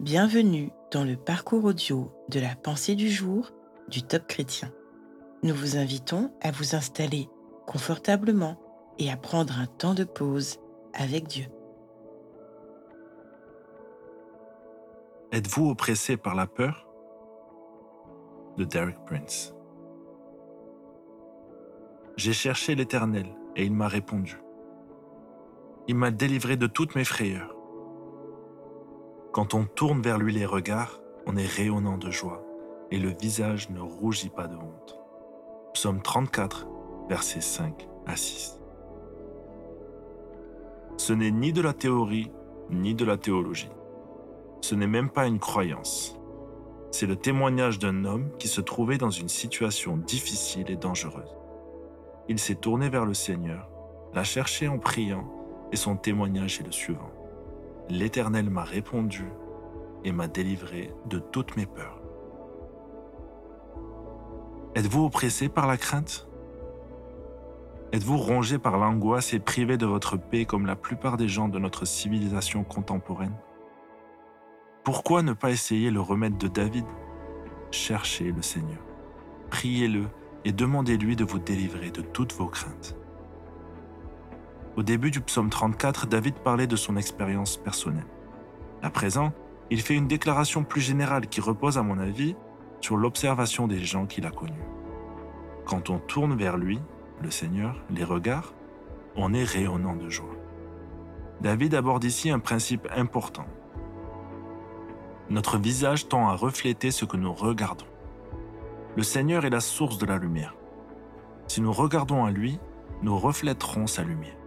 Bienvenue dans le parcours audio de la pensée du jour du Top Chrétien. Nous vous invitons à vous installer confortablement et à prendre un temps de pause avec Dieu. Êtes-vous oppressé par la peur? De Derek Prince. J'ai cherché l'Éternel et il m'a répondu. Il m'a délivré de toutes mes frayeurs. Quand on tourne vers lui les regards, on est rayonnant de joie et le visage ne rougit pas de honte. Psaume 34, versets 5 à 6. Ce n'est ni de la théorie ni de la théologie. Ce n'est même pas une croyance. C'est le témoignage d'un homme qui se trouvait dans une situation difficile et dangereuse. Il s'est tourné vers le Seigneur, l'a cherché en priant, et son témoignage est le suivant. L'Éternel m'a répondu et m'a délivré de toutes mes peurs. Êtes-vous oppressé par la crainte? Êtes-vous rongé par l'angoisse et privé de votre paix comme la plupart des gens de notre civilisation contemporaine? Pourquoi ne pas essayer le remède de David? Cherchez le Seigneur, priez-le et demandez-lui de vous délivrer de toutes vos craintes. Au début du psaume 34, David parlait de son expérience personnelle. À présent, il fait une déclaration plus générale qui repose, à mon avis, sur l'observation des gens qu'il a connus. Quand on tourne vers lui, le Seigneur, les regards, on est rayonnant de joie. David aborde ici un principe important. Notre visage tend à refléter ce que nous regardons. Le Seigneur est la source de la lumière. Si nous regardons à lui, nous reflèterons sa lumière.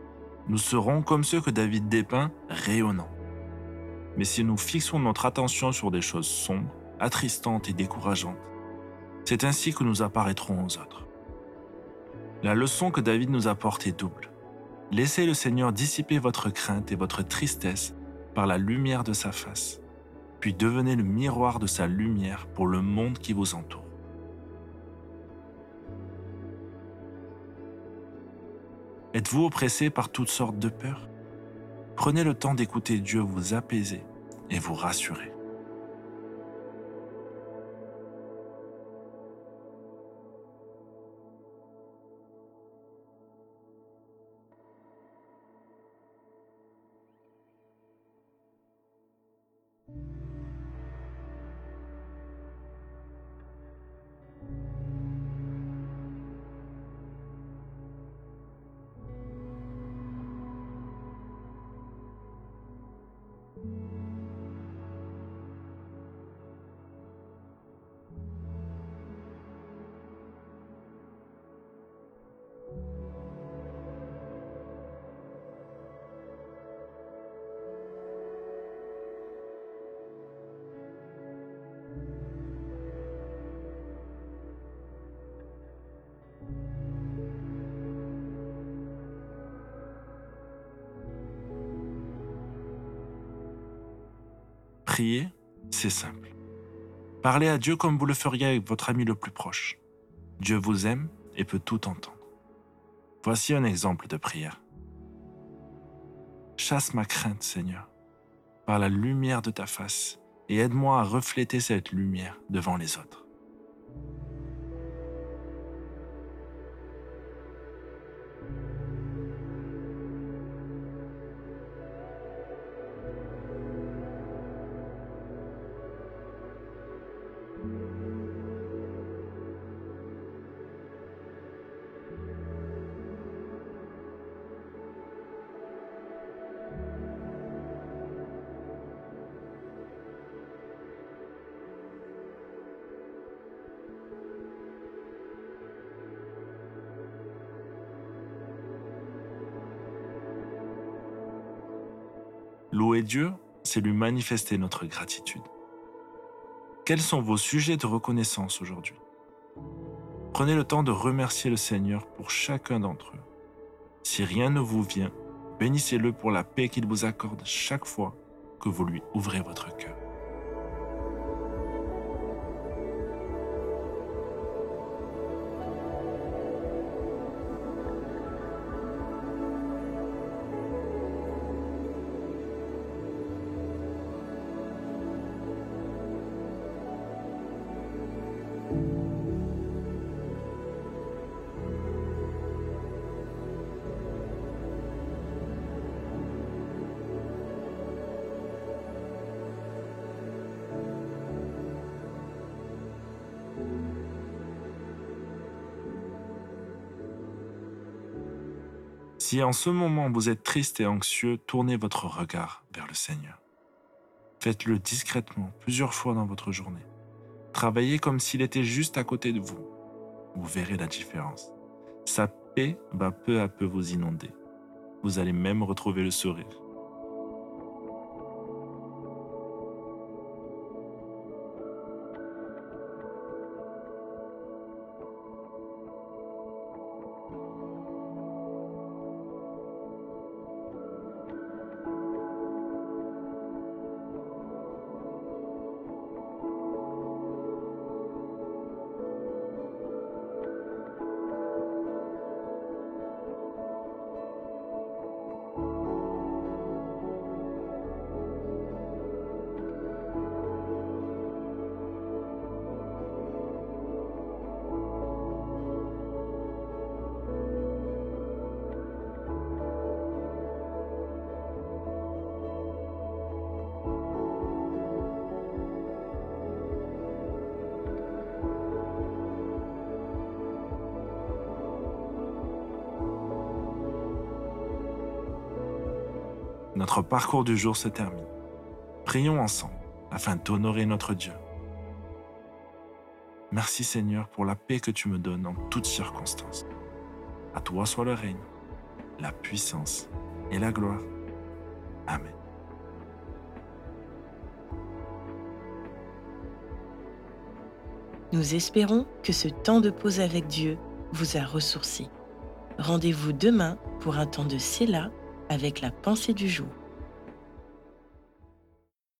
Nous serons comme ceux que David dépeint, rayonnants. Mais si nous fixons notre attention sur des choses sombres, attristantes et décourageantes, c'est ainsi que nous apparaîtrons aux autres. La leçon que David nous apporte est double. Laissez le Seigneur dissiper votre crainte et votre tristesse par la lumière de sa face puis devenez le miroir de sa lumière pour le monde qui vous entoure. Êtes-vous oppressé par toutes sortes de peurs? Prenez le temps d'écouter Dieu vous apaiser et vous rassurer. C'est simple. Parlez à Dieu comme vous le feriez avec votre ami le plus proche. Dieu vous aime et peut tout entendre. Voici un exemple de prière. Chasse ma crainte, Seigneur, par la lumière de ta face, et aide-moi à refléter cette lumière devant les autres. Louer Dieu, c'est lui manifester notre gratitude. Quels sont vos sujets de reconnaissance aujourd'hui? Prenez le temps de remercier le Seigneur pour chacun d'entre eux. Si rien ne vous vient, bénissez-le pour la paix qu'il vous accorde chaque fois que vous lui ouvrez votre cœur. Si en ce moment vous êtes triste et anxieux, tournez votre regard vers le Seigneur. Faites-le discrètement plusieurs fois dans votre journée. Travaillez comme s'il était juste à côté de vous. Vous verrez la différence. Sa paix va peu à peu vous inonder. Vous allez même retrouver le sourire. Notre parcours du jour se termine. Prions ensemble afin d'honorer notre Dieu. Merci Seigneur pour la paix que tu me donnes en toutes circonstances. À toi soit le règne, la puissance et la gloire. Amen. Nous espérons que ce temps de pause avec Dieu vous a ressourci. Rendez-vous demain pour un temps de Séla avec la pensée du jour.